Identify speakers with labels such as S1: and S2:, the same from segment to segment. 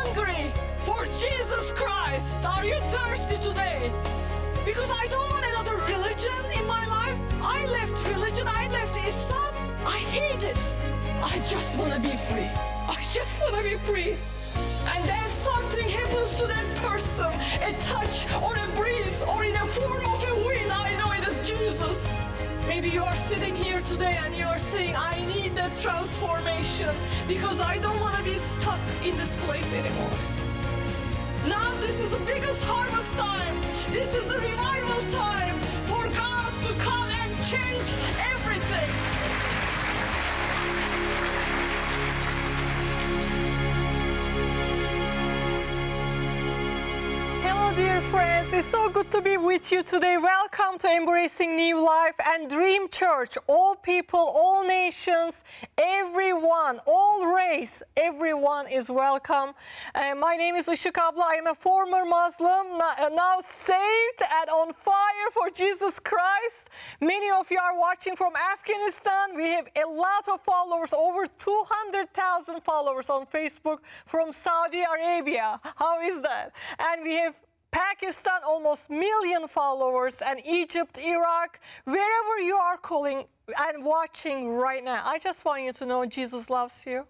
S1: hungry for Jesus Christ? Are you thirsty today? Because I don't want another religion in my life. I left religion, I left Islam. I hate it. I just want to be free. I just want to be free. And then something happens to that person a touch or a breeze or in the form of a wind. I know it is Jesus. Maybe you are sitting here today and you are saying, I need that transformation because I don't want to be stuck in this place anymore. Now this is the biggest harvest time. This is the revival time for God to come and change everything. Dear friends. It's so good to be with you today. Welcome to Embracing New Life and Dream Church. All people, all nations, everyone, all race, everyone is welcome. Uh, my name is Işık Abla. I'm a former Muslim, uh, now saved and on fire for Jesus Christ. Many of you are watching from Afghanistan. We have a lot of followers, over 200,000 followers on Facebook from Saudi Arabia. How is that? And we have Pakistan, almost million followers, and Egypt, Iraq, wherever you are calling and watching right now, I just want you to know Jesus loves you.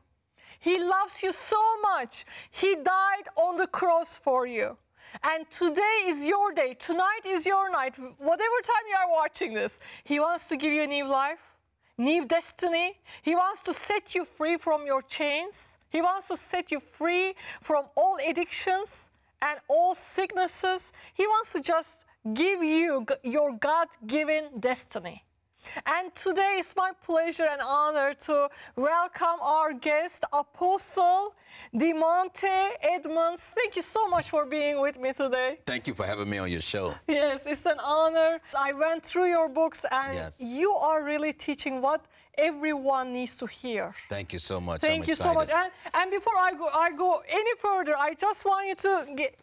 S1: He loves you so much. He died on the cross for you. And today is your day. Tonight is your night. Whatever time you are watching this, He wants to give you a new life, new destiny. He wants to set you free from your chains. He wants to set you free from all addictions and all sicknesses. He wants to just give you your God given destiny. And today it's my pleasure and honor to welcome our guest, Apostle Dimonte Edmonds. Thank you so much for being with me today.
S2: Thank you for having me on your show.
S1: Yes, it's an honor. I went through your books and
S2: Yes.
S1: you are really teaching what everyone needs to hear.
S2: Thank you so much.
S1: Thank
S2: I'm
S1: you so much. And, and before I go, I go any further, I just want you to get,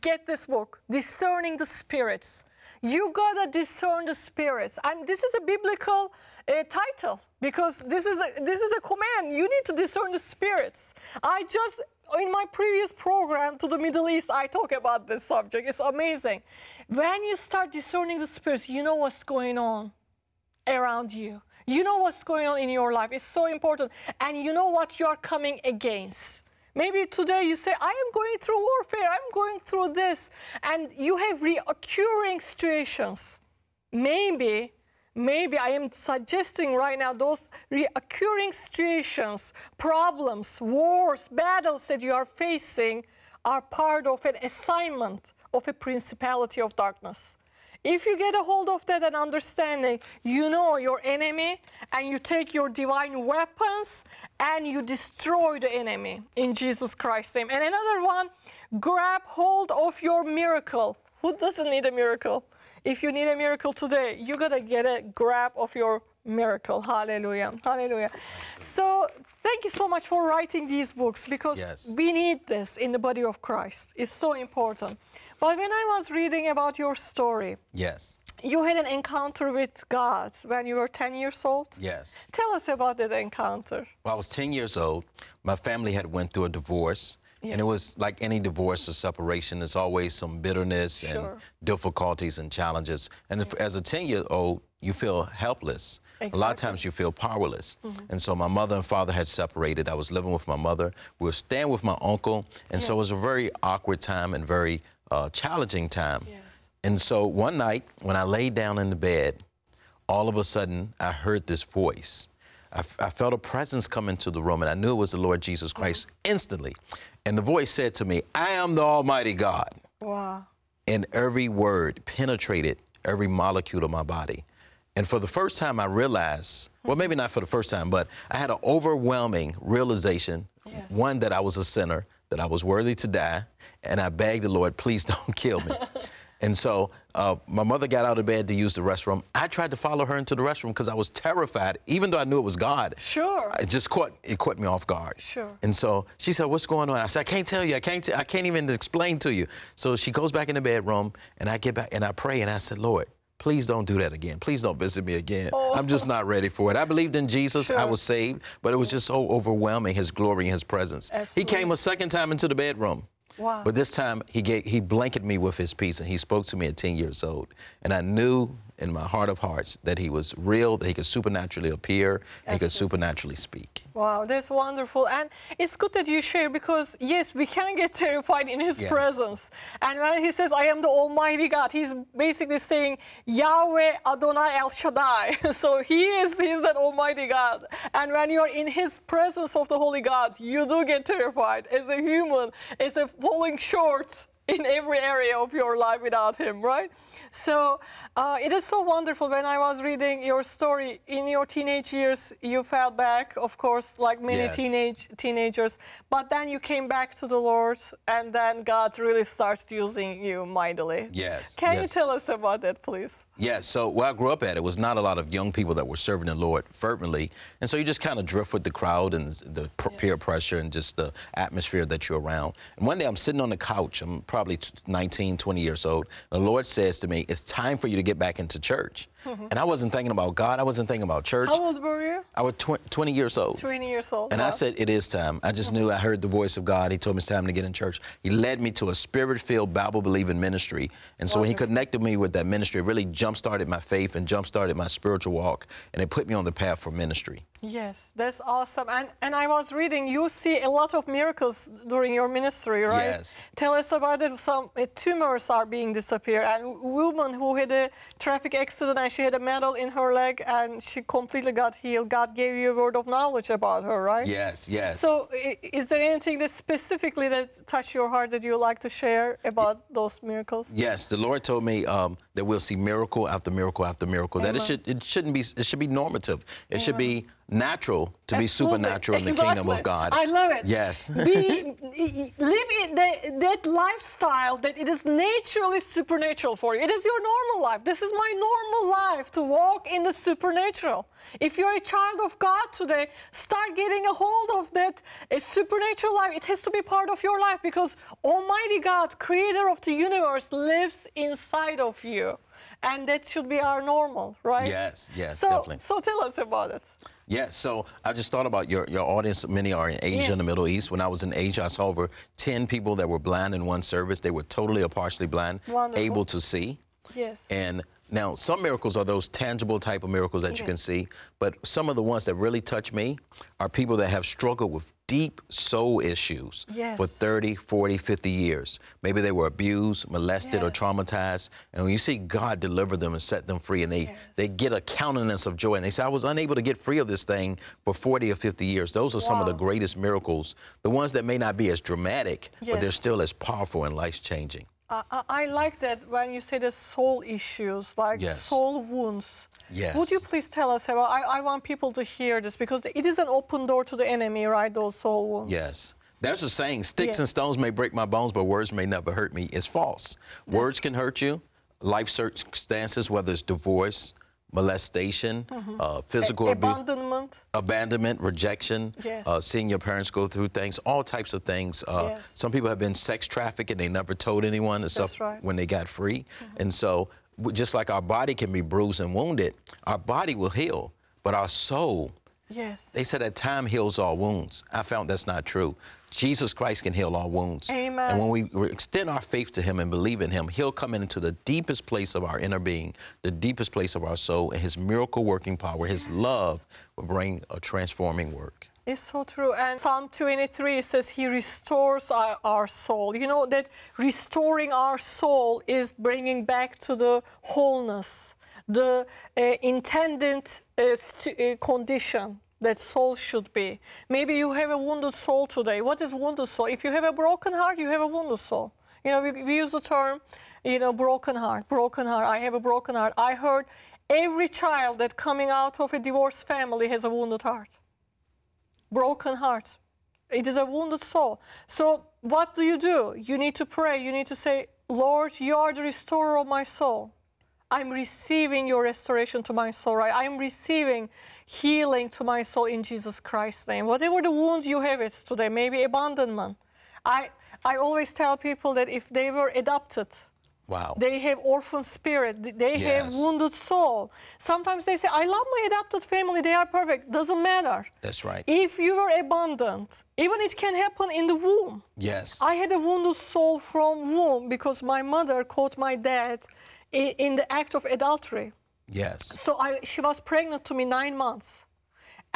S1: get this book, Discerning the Spirits. You gotta discern the spirits, and this is a biblical uh, title because this is a, this is a command. You need to discern the spirits. I just in my previous program to the Middle East, I talk about this subject. It's amazing. When you start discerning the spirits, you know what's going on around you. You know what's going on in your life. It's so important. And you know what you're coming against. Maybe today you say, I am going through warfare, I'm going through this. And you have reoccurring situations. Maybe, maybe I am suggesting right now those reoccurring situations, problems, wars, battles that you are facing are part of an assignment of a principality of darkness. If you get a hold of that and understanding, you know your enemy and you take your divine weapons and you destroy the enemy in Jesus Christ's name. And another one, grab hold of your miracle. Who doesn't need a miracle? If you need a miracle today, you gotta get a grab of your miracle. Hallelujah. Hallelujah. So thank you so much for writing these books because
S2: Yes.
S1: we need this in the body of Christ. It's so important. But when I was reading about your story,
S2: Yes.
S1: you had an encounter with God when you were 10 years old.
S2: Yes.
S1: Tell us about that encounter.
S2: Well, I was 10 years old. My family had went through a divorce. And it was like any divorce or separation, there's always some bitterness
S1: Sure.
S2: and difficulties and challenges. And if, as a 10 year old, you feel helpless. A lot of
S1: Mm-hmm.
S2: times you feel powerless. And so my mother and father had separated. I was living with my mother. We were staying with my uncle. And so it was a very awkward time and very uh, challenging time.
S1: Yes.
S2: And so one night, when I laid down in the bed, all of a sudden I heard this voice. I, f- I felt a presence come into the room, and I knew it was the Lord Jesus Christ instantly. And the voice said to me, I am the Almighty God.
S1: Wow.
S2: And every word penetrated every molecule of my body. And for the first time, I realized, well, maybe not for the first time, but I had an overwhelming realization
S1: Yes.
S2: one, that I was a sinner, that I was worthy to die, and I begged the Lord, please don't kill me. and so uh, my mother got out of bed to use the restroom. I tried to follow her into the restroom because I was terrified, even though I knew it was God.
S1: Sure.
S2: It just caught it caught me off guard.
S1: Sure.
S2: And so she said, "What's going on?" I said, "I can't tell you. I can't. T- I can't even explain to you." So she goes back in the bedroom, and I get back and I pray and I said, "Lord, please don't do that again. Please don't visit me again. Oh. I'm just not ready for it. I believed in Jesus. I was saved, but it was just so overwhelming, his glory and his presence. He came a second time into the bedroom.
S1: Wow.
S2: But this time he gave, he blanketed me with his peace and he spoke to me at 10 years old. And I knew in my heart of hearts that he was real, that he could supernaturally appear, he could supernaturally speak.
S1: Wow, that's wonderful. And it's good that you share because, yes, we can get terrified in His
S2: Yes.
S1: presence. And when He says, I am the Almighty God, He's basically saying, Yahweh Adonai El Shaddai. so He is He's that Almighty God. And when you're in His presence of the Holy God, you do get terrified as a human, as a falling short in every area of your life without Him, right? So uh, it is so wonderful. When I was reading your story in your teenage years, you fell back, of course, like many
S2: Yes.
S1: teenage teenagers. But then you came back to the Lord, and then God really started using you mightily.
S2: Yes,
S1: Can you tell us about that, please?
S2: Yeah, so where I grew up at, it was not a lot of young people that were serving the Lord fervently. And so you just kind of drift with the crowd and the pr- peer pressure and just the atmosphere that you're around. And one day I'm sitting on the couch, I'm probably t- 19, 20 years old. And the Lord says to me, It's time for you to get back into church. And I wasn't thinking about God, I wasn't thinking about church.
S1: How old were you?
S2: I was tw- 20 years old.
S1: 20 years old.
S2: And
S1: wow.
S2: I said, it is time. I just knew I heard the voice of God. He told me it's time to get in church. He led me to a spirit filled, Bible believing ministry. And so when he connected me with that ministry, it really jump started my faith and jump started my spiritual walk. And it put me on the path for ministry.
S1: Yes, that's awesome. And and I was reading, you see a lot of miracles during your ministry, right?
S2: Yes.
S1: Tell us about it. Some uh, tumors are being disappeared, and woman who had a traffic accident and she had a metal in her leg and she completely got healed. God gave you a word of knowledge about her, right?
S2: Yes, yes.
S1: So, is there anything that specifically that touched your heart that you would like to share about those miracles?
S2: Yes, the Lord told me um, that we'll see miracle after miracle after miracle. That it should it shouldn't be it should be normative. It should be natural to be supernatural in the kingdom of God.
S1: I love it.
S2: Yes.
S1: Be, live in the, that lifestyle that it is naturally supernatural for you. It is your normal life. This is my normal life to walk in the supernatural. If you're a child of God today, start getting a hold of that uh, supernatural life. It has to be part of your life because Almighty God, creator of the universe, lives inside of you. And that should be our normal, right?
S2: Yes, yes,
S1: so,
S2: definitely.
S1: So tell us about it.
S2: Yeah, so I just thought about your, your audience. Many are in Asia and the Middle East. When I was in Asia, I saw over 10 people that were blind in one service. They were totally or partially blind,
S1: Wonderful.
S2: able to see.
S1: Yes.
S2: And now, some miracles are those tangible type of miracles that you can see, but some of the ones that really touch me are people that have struggled with deep soul issues
S1: Yes.
S2: for 30, 40, 50 years. Maybe they were abused, molested, or traumatized. And when you see God deliver them and set them free, and they,
S1: Yes.
S2: they get a countenance of joy, and they say, I was unable to get free of this thing for 40 or 50 years. Those are some of the greatest miracles, the ones that may not be as dramatic, but they're still as powerful and life changing.
S1: I, I like that when you say the soul issues, like
S2: Yes.
S1: soul wounds.
S2: Yes.
S1: Would you please tell us about? I, I want people to hear this because it is an open door to the enemy, right? Those soul wounds.
S2: Yes. There's a saying, sticks and stones may break my bones, but words may never hurt me. It's false. Words can hurt you. Life circumstances, whether it's divorce, molestation, uh, physical abuse,
S1: Abandonment.
S2: abandonment, rejection,
S1: Yes.
S2: uh, seeing your parents go through things, all types of things. Uh,
S1: Yes.
S2: Some people have been sex trafficked and they never told anyone and stuff
S1: right. Mm-hmm.
S2: when they got free. And so, just like our body can be bruised and wounded, our body will heal, but our soul,
S1: Yes.
S2: they said that time heals all wounds. I found that's not true. Jesus Christ can heal all wounds.
S1: Amen.
S2: And when we extend our faith to Him and believe in Him, He'll come into the deepest place of our inner being, the deepest place of our soul, and His miracle working power, His love will bring a transforming work.
S1: It's so true. And Psalm 23 says he restores our, our soul. You know that restoring our soul is bringing back to the wholeness, the uh, intended uh, st- uh, condition that soul should be. Maybe you have a wounded soul today. What is wounded soul? If you have a broken heart, you have a wounded soul. You know, we, we use the term, you know, broken heart, broken heart. I have a broken heart. I heard every child that coming out of a divorced family has a wounded heart broken heart. It is a wounded soul. So, what do you do? You need to pray. You need to say, Lord, you are the restorer of my soul. I'm receiving your restoration to my soul, right? I'm receiving healing to my soul in Jesus Christ's name. Whatever the wounds you have it today, maybe abandonment. I, I always tell people that if they were adopted,
S2: Wow.
S1: They have orphan spirit. th- They have wounded soul. Sometimes they say, I love my adopted family. They are perfect. Doesn't matter.
S2: That's right.
S1: If you were abandoned, even it can happen in the womb.
S2: Yes.
S1: I had a wounded soul from womb because my mother caught my dad in the act of adultery.
S2: yes.
S1: So I, she was pregnant to me nine months.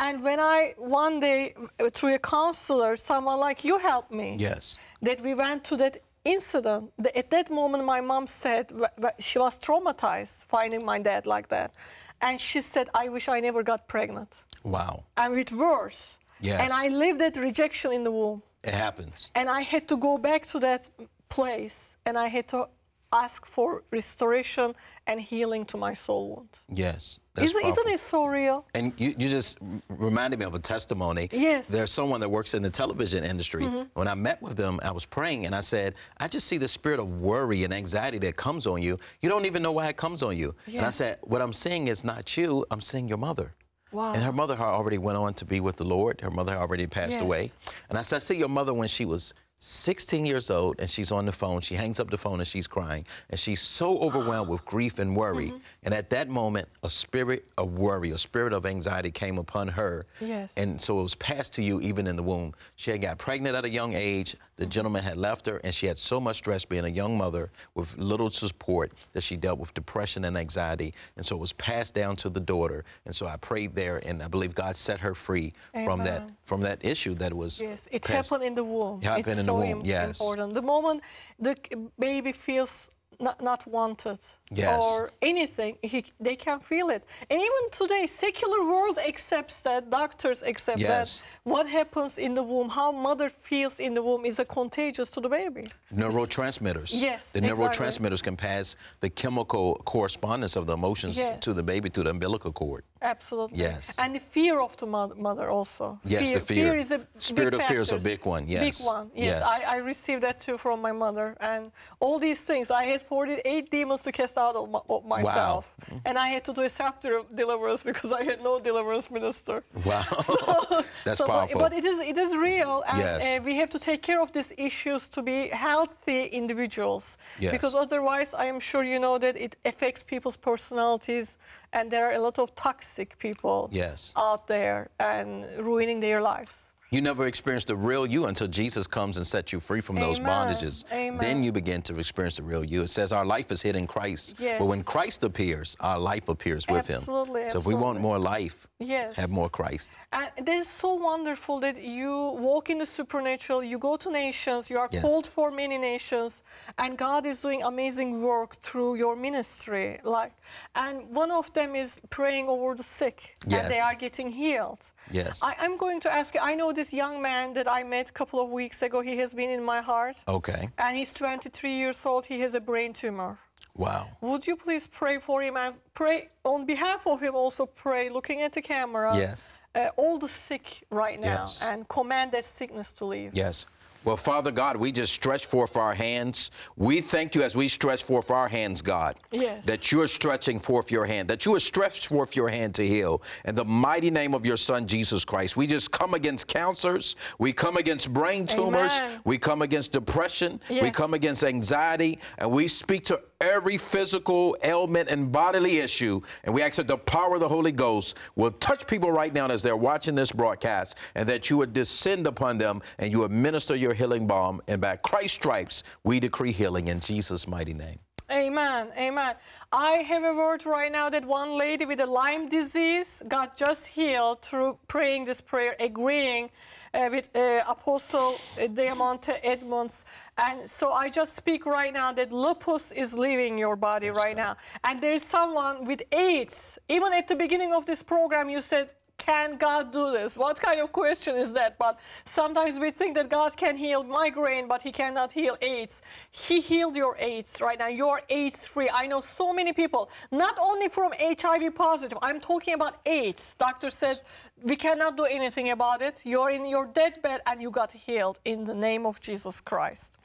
S1: And when I, one day, through a counselor, someone like you helped me,
S2: Yes.
S1: that we went to that incident. At that moment, my mom said she was traumatized finding my dad like that. And she said, I wish I never got pregnant.
S2: Wow.
S1: And with worse.
S2: Yes.
S1: And I lived that rejection in the womb.
S2: It happens.
S1: And I had to go back to that place and I had to ask for restoration and healing to my soul wound.
S2: Yes.
S1: Isn't, isn't it so real?
S2: And you, you just reminded me of a testimony.
S1: Yes. Mm-hmm.
S2: There's someone that works in the television industry. When I met with them, I was praying and I said, I just see the spirit of worry and anxiety that comes on you. You don't even know why it comes on you. And I said, What I'm seeing is not you, I'm seeing your mother.
S1: Wow.
S2: And her mother had already went on to be with the Lord. Her mother had already passed
S1: Yes.
S2: away. And I said, I see your mother when she was 16 years old and she's on the phone. She hangs up the phone and she's crying. And she's so overwhelmed with grief and worry.
S1: Mm-hmm.
S2: And at that moment, a spirit of worry, a spirit of anxiety came upon her.
S1: Yes.
S2: And so it was passed to you even in the womb. She had got pregnant at a young age. The gentleman had left her, and she had so much stress being a young mother with little support that she dealt with depression and anxiety. And so it was passed down to the daughter. And so I prayed there, and I believe God set her free from that from that issue that was.
S1: Yes, it
S2: passed.
S1: happened in the womb.
S2: It happened
S1: it's
S2: in the
S1: so
S2: womb,
S1: im-
S2: yes.
S1: important. The moment the baby feels not, not wanted
S2: Yes.
S1: or anything, he, they can feel it. And even today, secular world accepts that, doctors accept
S2: Yes.
S1: that. What happens in the womb, how mother feels in the womb is a contagious to the baby.
S2: Neurotransmitters.
S1: Yes,
S2: The
S1: exactly.
S2: neurotransmitters can pass the chemical correspondence of the emotions
S1: Yes.
S2: to the baby through the umbilical cord.
S1: Absolutely.
S2: Yes.
S1: And the fear of the mother also.
S2: Yes, the fear.
S1: is a
S2: Spirit of fear is a big one, yes.
S1: Big one. Yes,
S2: Yes.
S1: I, I received that too from my mother, and all these things. I had 48 demons to cast out of, my, of myself, and I had to do a self deliverance because I had no deliverance minister.
S2: Wow. That's
S1: So, but-
S2: powerful.
S1: But, it is it is real, and
S2: Yes.
S1: uh, we have to take care of these issues to be healthy individuals.
S2: Yes.
S1: Because otherwise, I am sure you know that it affects people's personalities, and there are a lot of toxic people
S2: Yes.
S1: out there and ruining their lives.
S2: You never experience the real you until Jesus comes and sets you free from those bondages.
S1: Amen.
S2: Then you begin to experience the real you. It says our life is hid in Christ. But when Christ appears, our life appears with
S1: Absolutely,
S2: him. So if we want more life,
S1: Yes.
S2: have more Christ.
S1: And that is so wonderful that you walk in the supernatural, you go to nations, you are
S2: Yes.
S1: called for many nations, and God is doing amazing work through your ministry. Like, and one of them is praying over the sick, and they are getting healed.
S2: Yes.
S1: I, I'm going to ask you. I know this young man that I met a couple of weeks ago. He has been in my heart,
S2: Okay.
S1: and he's 23 years old. He has a brain tumor.
S2: Wow.
S1: Would you please pray for him and pray on behalf of him? Also pray, looking at the camera.
S2: Yes.
S1: Uh, all the sick right now,
S2: Yes.
S1: and command that sickness to leave.
S2: Yes. Well, Father God, we just stretch forth our hands. We thank you as we stretch forth our hands, God.
S1: Yes.
S2: That you're stretching forth your hand, that you are stretched forth your hand to heal. In the mighty name of your Son, Jesus Christ, we just come against cancers. We come against brain tumors.
S1: Amen.
S2: We come against depression. We come against anxiety. And we speak to every physical ailment and bodily issue. And we ask that the power of the Holy Ghost will touch people right now as they're watching this broadcast and that you would descend upon them and you would minister your healing balm. And by Christ's stripes, we decree healing in Jesus' mighty name.
S1: Amen. Amen. I have a word right now that one lady with a Lyme disease got just healed through praying this prayer, agreeing uh, with uh, Apostle Diamante Edmonds. And so I just speak right now that lupus is leaving your body right now. And there's someone with AIDS. Even at the beginning of this program, you said, can God do this? What kind of question is that? But sometimes we think that God can heal migraine, but He cannot heal AIDS. He healed your AIDS right now. You're AIDS free. I know so many people, not only from HIV positive, I'm talking about AIDS. Doctor said we cannot do anything about it. You're in your deathbed and you got healed in the name of Jesus Christ.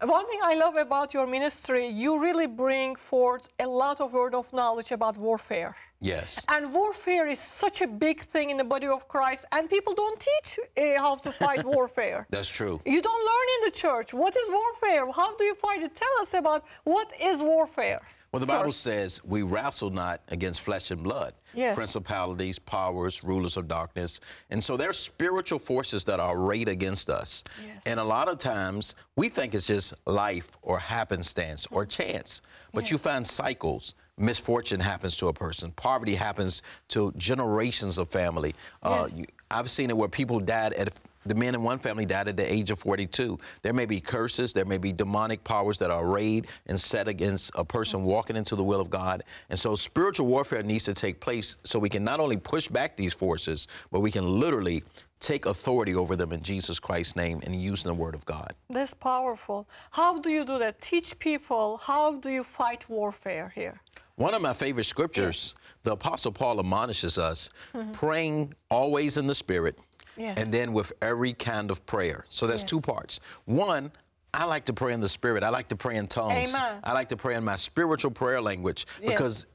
S1: One thing I love about your ministry, you really bring forth a lot of word of knowledge about warfare.
S2: Yes.
S1: And warfare is such a big thing in the body of Christ, and people don't teach uh, how to fight warfare.
S2: That's true.
S1: You don't learn in the church. What is warfare? How do you fight it? Tell us about what is warfare.
S2: Well, the Bible
S1: first.
S2: says we wrestle not against flesh and blood,
S1: Yes.
S2: principalities, powers, rulers of darkness. And so there's spiritual forces that are arrayed against us.
S1: Yes.
S2: And a lot of times we think it's just life or happenstance or chance. But you
S1: Yes.
S2: find cycles. Misfortune happens to a person. Poverty happens to generations of family. Uh, you- I've seen it where people died at the men in one family died at the age of 42. There may be curses, there may be demonic powers that are arrayed and set against a person walking into the will of God. And so spiritual warfare needs to take place so we can not only push back these forces, but we can literally take authority over them in Jesus Christ's name and use the word of God.
S1: That's powerful. How do you do that? Teach people how do you fight warfare here?
S2: One of my favorite scriptures, the Apostle Paul admonishes us mm-hmm. praying always in the Spirit
S1: Yes.
S2: and then with every kind of prayer. So that's
S1: Yes.
S2: two parts. One, I like to pray in the Spirit. I like to pray in tongues.
S1: Amen.
S2: I like to pray in my spiritual prayer language
S1: Yes.
S2: because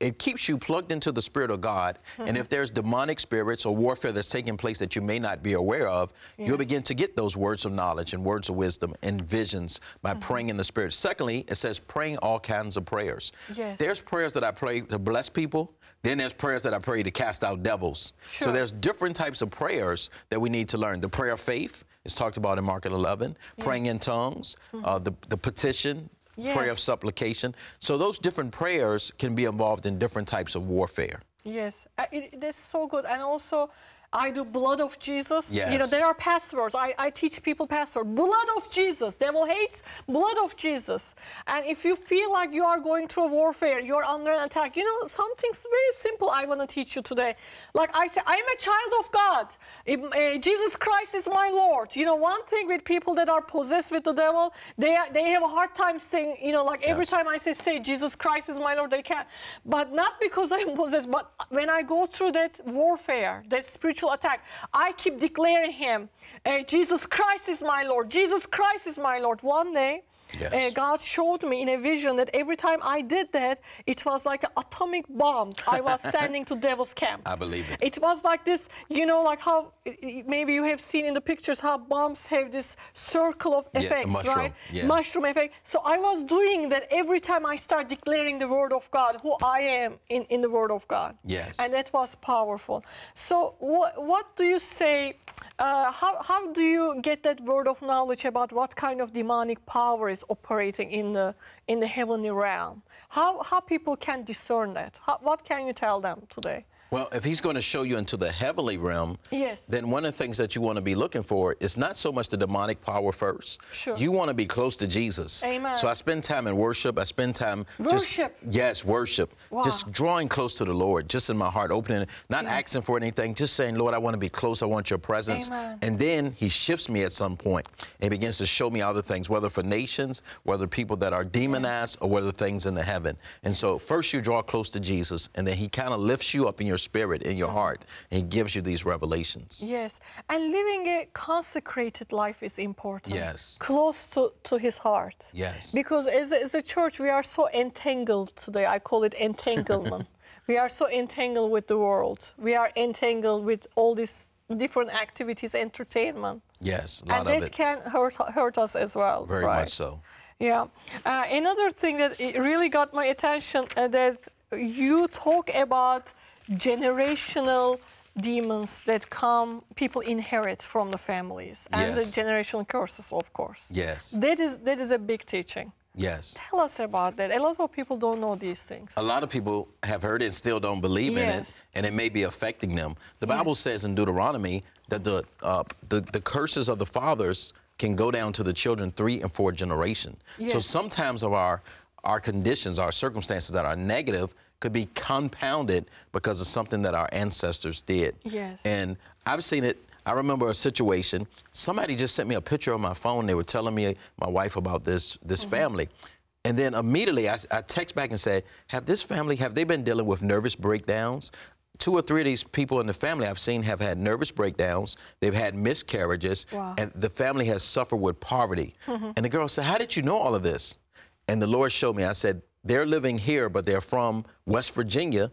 S2: it keeps you plugged into the Spirit of God.
S1: Mm-hmm.
S2: And if there's demonic spirits or warfare that's taking place that you may not be aware of, you'll begin to get those words of knowledge and words of wisdom and visions by
S1: Mm-hmm.
S2: praying in the Spirit. Secondly, it says praying all kinds of prayers.
S1: Yes.
S2: There's prayers that I pray to bless people. Then there's prayers that I pray to cast out devils. So there's different types of prayers that we need to learn. The prayer of faith is talked about in Mark 11. Praying in tongues, uh, the, the petition, prayer of supplication. So those different prayers can be involved in different types of warfare.
S1: Yes, uh, it, that's so good. And also, I do blood of Jesus. You know, there are passwords. I, I teach people password. Blood of Jesus. Devil hates blood of Jesus. And if you feel like you are going through a warfare, you're under an attack, you know, something's very simple I want to teach you today. Like I say, I'm a child of God. If, uh, Jesus Christ is my Lord. You know, one thing with people that are possessed with the devil, they, are, they have a hard time saying, you know, like every time I say, say, Jesus Christ is my Lord, they can't. But not because I'm possessed, but when I go through that warfare, that spiritual attack, I keep declaring Him, uh, Jesus Christ is my Lord, Jesus Christ is my Lord. One day,
S2: Yes.
S1: uh, God showed me in a vision that every time I did that, it was like an atomic bomb I was sending to devil's camp.
S2: I believe it.
S1: It was like this, you know, like how maybe you have seen in the pictures how bombs have this circle of
S2: Yeah,
S1: effects,
S2: mushroom,
S1: right?
S2: yeah.
S1: Mushroom effect. So I was doing that every time I start declaring the word of God, who I am in, in the word of God.
S2: Yes.
S1: And that was powerful. So what, what do you say? Uh, how, how do you get that word of knowledge about what kind of demonic power operating in the in the heavenly realm? How how people can discern that? How, what can you tell them today?
S2: Well, if he's going to show you into the heavenly realm,
S1: Yes.
S2: then one of the things that you want to be looking for is not so much the demonic power first.
S1: Sure.
S2: You want to be close to Jesus.
S1: Amen.
S2: So I spend time in worship. I spend time
S1: Worship.
S2: Just, yes, worship. Just drawing close to the Lord, just in my heart, opening, it, not
S1: Yes.
S2: asking for anything, just saying, Lord, I want to be close. I want your presence.
S1: Amen.
S2: And then he shifts me at some point and begins to show me other things, whether for nations, whether people that are demonized, or whether things in the heaven. And so first you draw close to Jesus, and then he kind of lifts you up in your spirit, in your heart, and he gives you these revelations.
S1: Yes, and living a consecrated life is important.
S2: Yes.
S1: Close to, to his heart.
S2: Yes.
S1: Because as a, as a church, we are so entangled today. I call it entanglement. we are so entangled with the world. We are entangled with all these different activities, entertainment.
S2: Yes, a lot
S1: and that
S2: it.
S1: can hurt, hurt us as well.
S2: Very
S1: right?
S2: much so.
S1: Yeah. Uh, another thing that it really got my attention uh, that you talk about generational demons that come people inherit from the families and
S2: Yes.
S1: the generational curses of course
S2: Yes.
S1: that is that is a big teaching
S2: Yes.
S1: tell us about that a lot of people don't know these things
S2: A lot of people have heard it and still don't believe in it, and it may be affecting them. The Bible says in Deuteronomy that the, uh, the the curses of the fathers can go down to the children three and four generation. So sometimes of our our conditions, our circumstances that are negative, could be compounded because of something that our ancestors did.
S1: Yes.
S2: And I've seen it. I remember a situation. Somebody just sent me a picture on my phone. They were telling me my wife about this this
S1: Mm-hmm.
S2: family, and then immediately I, I text back and said, "Have this family have they been dealing with nervous breakdowns?" two or three of these people in the family I've seen have had nervous breakdowns. They've had miscarriages,
S1: Wow.
S2: and the family has suffered with poverty. And the girl said, "How did you know all of this?" And the Lord showed me. I said, "They're living here, but they're from West Virginia."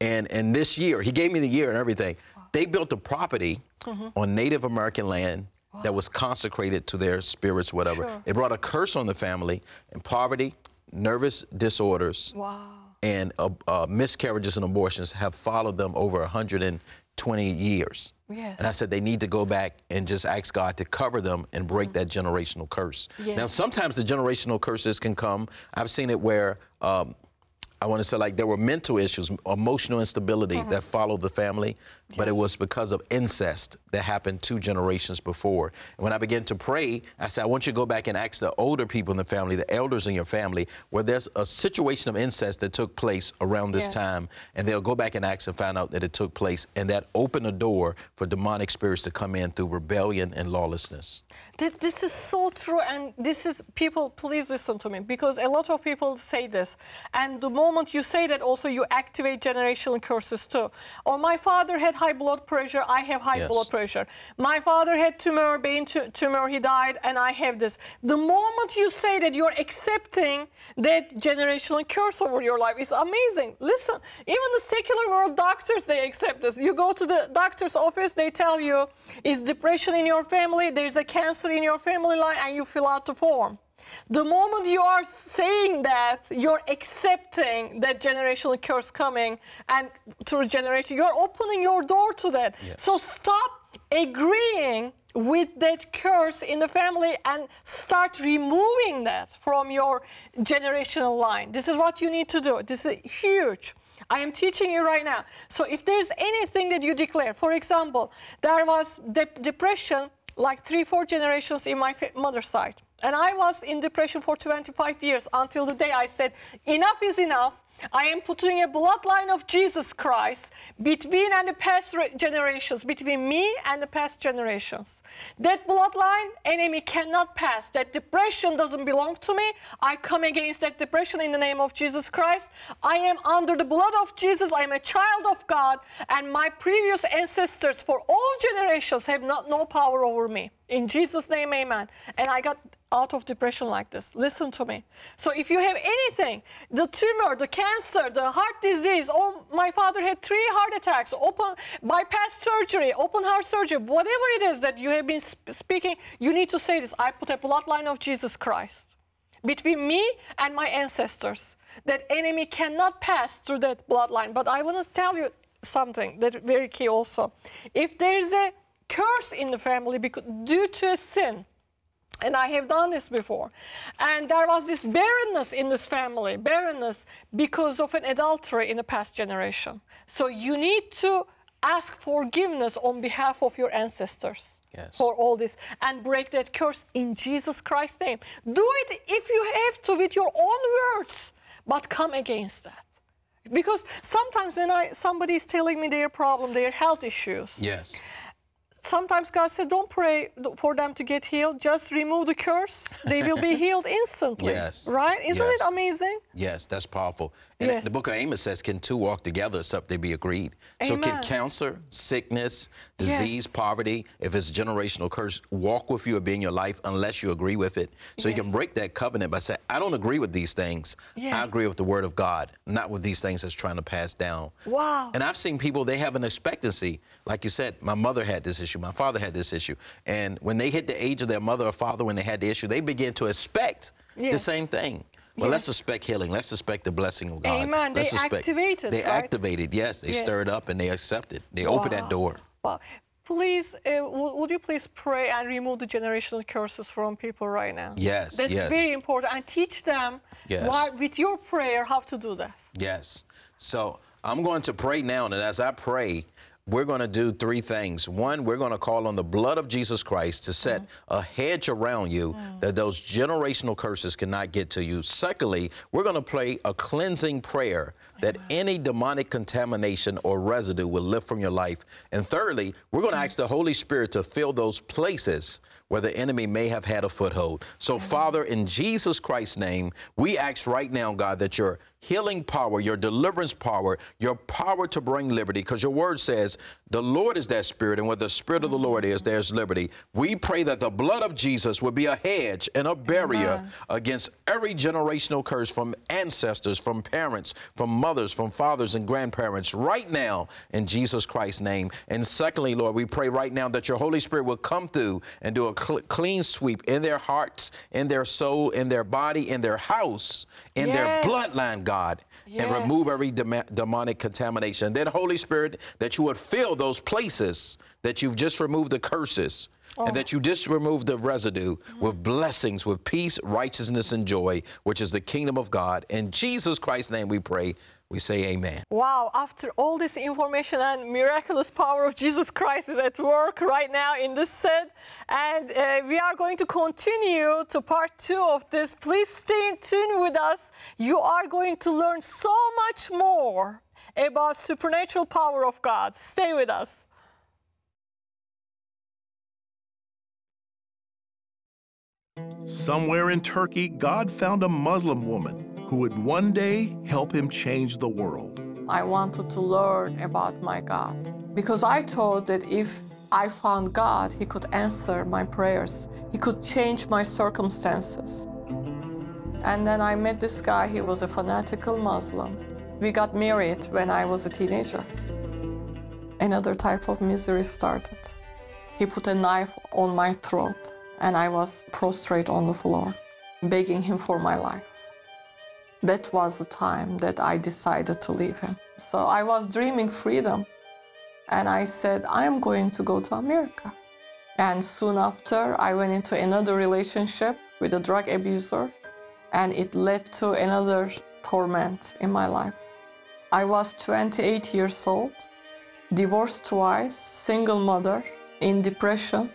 S2: And and this year, He gave me the year and everything. They built a property on Native American land. That was consecrated to their spirits, whatever.
S1: Sure.
S2: It brought a curse on the family and poverty, nervous disorders,
S1: Wow.
S2: and uh, uh, miscarriages and abortions have followed them over 120 years.
S1: Yes.
S2: And I said they need to go back and just ask God to cover them and break that generational curse.
S1: Yes.
S2: Now, sometimes the generational curses can come. I've seen it where um, I want to say like there were mental issues, emotional instability that followed the family, but it was because of incest that happened two generations before. And when I began to pray, I said, I want you to go back and ask the older people in the family, the elders in your family, where there's a situation of incest that took place around this
S1: Yes.
S2: time, and they'll go back and ask and find out that it took place, and that opened a door for demonic spirits to come in through rebellion and lawlessness.
S1: Th- This is so true, and this is people. Please listen to me because a lot of people say this, and the moment you say that, also you activate generational curses too. Or my father had high blood pressure. I have high
S2: Yes.
S1: blood pressure. My father had tumor, brain tu- tumor. He died, and I have this. The moment you say that, you're accepting that generational curse over your life. is amazing. Listen, even the secular world doctors they accept this. You go to the doctor's office, they tell you is depression in your family, there's a cancer in your family line, and you fill out the form. The moment you are saying that, you're accepting that generational curse coming, and through generation, you're opening your door to that. So stop agreeing with that curse in the family and start removing that from your generational line. This is what you need to do. This is huge. I am teaching you right now. So if there's anything that you declare, for example, there was de- depression like three, four generations in my mother's side. And I was in depression for 25 years until the day I said, enough is enough. I am putting a bloodline of Jesus Christ between and the past generations, between me and the past generations. That bloodline, enemy cannot pass. That depression doesn't belong to me. I come against that depression in the name of Jesus Christ. I am under the blood of Jesus. I am a child of God, and my previous ancestors for all generations have not no power over me. In Jesus' name, amen. And I got out of depression like this. Listen to me. So if you have anything, the tumor, the cancer, the heart disease, oh, my father had three heart attacks, open bypass surgery, open heart surgery, whatever it is that you have been sp- speaking, you need to say this. I put a bloodline of Jesus Christ between me and my ancestors. That enemy cannot pass through that bloodline. But I want to tell you something that very key also. If there's a curse in the family because, due to a sin, and I have done this before. And there was this barrenness in this family, barrenness because of an adultery in the past generation. So you need to ask forgiveness on behalf of your ancestors
S2: Yes.
S1: for all this and break that curse in Jesus Christ's name. Do it if you have to with your own words, but come against that. Because sometimes when I somebody is telling me their problem, their health issues,
S2: Yes.
S1: Sometimes God said, don't pray for them to get healed. Just remove the curse. They will be healed instantly.
S2: Yes.
S1: Right? Isn't
S2: Yes.
S1: it amazing?
S2: Yes, that's powerful. And
S1: Yes.
S2: the book of Amos says, can two walk together except they be agreed? So can cancer, sickness, disease,
S1: Yes.
S2: poverty, if it's generational curse, walk with you or be in your life unless you agree with it? So you can break that covenant by saying, I don't agree with these things. I agree with the word of God, not with these things that's trying to pass down.
S1: Wow.
S2: And I've seen people, they have an expectancy. Like you said, my mother had this issue, my father had this issue. And when they hit the age of their mother or father when they had the issue, they begin to expect the same thing. Well, let's
S1: Yes.
S2: expect healing. Let's expect the blessing of God.
S1: Amen. They
S2: Let's expect-
S1: activate it,
S2: They
S1: right?
S2: activated, yes. They
S1: Yes.
S2: stir it up and they accepted. They open that door.
S1: Wow. Please, uh, w- would you please pray and remove the generational curses from people right now?
S2: Yes,
S1: That's
S2: yes.
S1: very important. And teach them
S2: Yes.
S1: why, with your prayer how to do that.
S2: Yes. So I'm going to pray now, and as I pray, we're going to do three things. One, we're going to call on the blood of Jesus Christ to set mm. a hedge around you mm. that those generational curses cannot get to you. Secondly, we're going to pray a cleansing prayer that any demonic contamination or residue will lift from your life. And thirdly, we're going to ask mm. the Holy Spirit to fill those places where the enemy may have had a foothold. So, Father, in Jesus Christ's name, we ask right now, God, that your healing power, your deliverance power, your power to bring liberty, because your word says the Lord is that spirit, and where the spirit of the Lord is, there's liberty. We pray that the blood of Jesus would be a hedge and a barrier
S1: Amen.
S2: against every generational curse from ancestors, from parents, from mothers, from fathers and grandparents right now in Jesus Christ's name. And secondly, Lord, we pray right now that your Holy Spirit will come through and do a cl- clean sweep in their hearts, in their soul, in their body, in their house, in
S1: Yes.
S2: their bloodline, God, and remove every dema- demonic contamination. Then, Holy Spirit, that you would fill those places that you've just removed the curses. And that you just remove the residue with blessings, with peace, righteousness, and joy, which is the kingdom of God. In Jesus Christ's name we pray. We say amen.
S1: Wow, after all this information and miraculous power of Jesus Christ is at work right now in this set. And uh, we are going to continue to part two of this. Please stay in tune with us. You are going to learn so much more about supernatural power of God. Stay with us.
S3: Somewhere in Turkey, God found a Muslim woman who would one day help him change the world.
S1: I wanted to learn about my God because I thought that if I found God, He could answer my prayers, He could change my circumstances. And then I met this guy, he was a fanatical Muslim. We got married when I was a teenager. Another type of misery started. He put a knife on my throat, and I was prostrate on the floor, begging him for my life. That was the time that I decided to leave him. So I was dreaming freedom. And I said, I'm going to go to America. And soon after, I went into another relationship with a drug abuser, and it led to another torment in my life. I was 28 years old, divorced twice, single mother, in depression.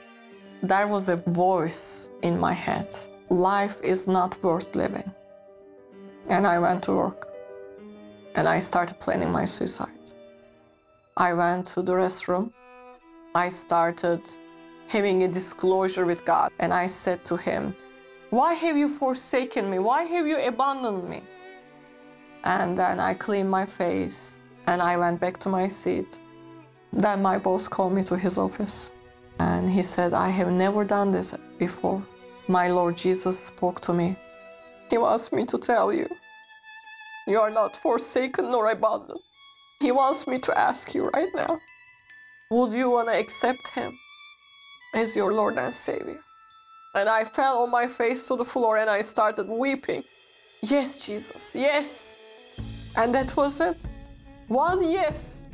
S1: There was a voice in my head life is not worth living. And I went to work and I started planning my suicide. I went to the restroom. I started having a disclosure with God and I said to Him, Why have you forsaken me? Why have you abandoned me? And then I cleaned my face and I went back to my seat. Then my boss called me to his office and he said, I have never done this before. My Lord Jesus spoke to me he wants me to tell you, you are not forsaken nor abandoned. He wants me to ask you right now, would you want to accept him as your Lord and Savior? And I fell on my face to the floor and I started weeping. Yes, Jesus, yes. And that was it. One yes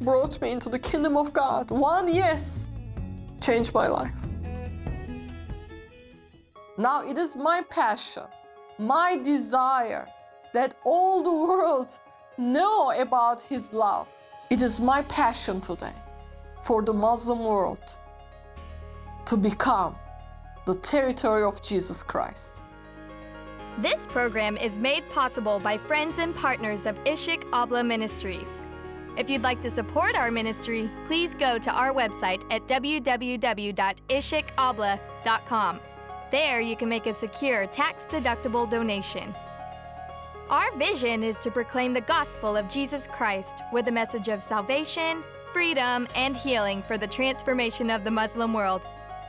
S1: brought me into the kingdom of God. One yes changed my life. Now it is my passion, my desire that all the world know about His love. It is my passion today for the Muslim world to become the territory of Jesus Christ.
S4: This program is made possible by friends and partners of Ishik Abla Ministries. If you'd like to support our ministry, please go to our website at www.ishikabla.com. There you can make a secure, tax deductible donation. Our vision is to proclaim the gospel of Jesus Christ with a message of salvation, freedom, and healing for the transformation of the Muslim world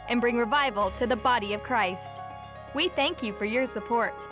S4: and bring revival to the body of Christ. We thank you for your support.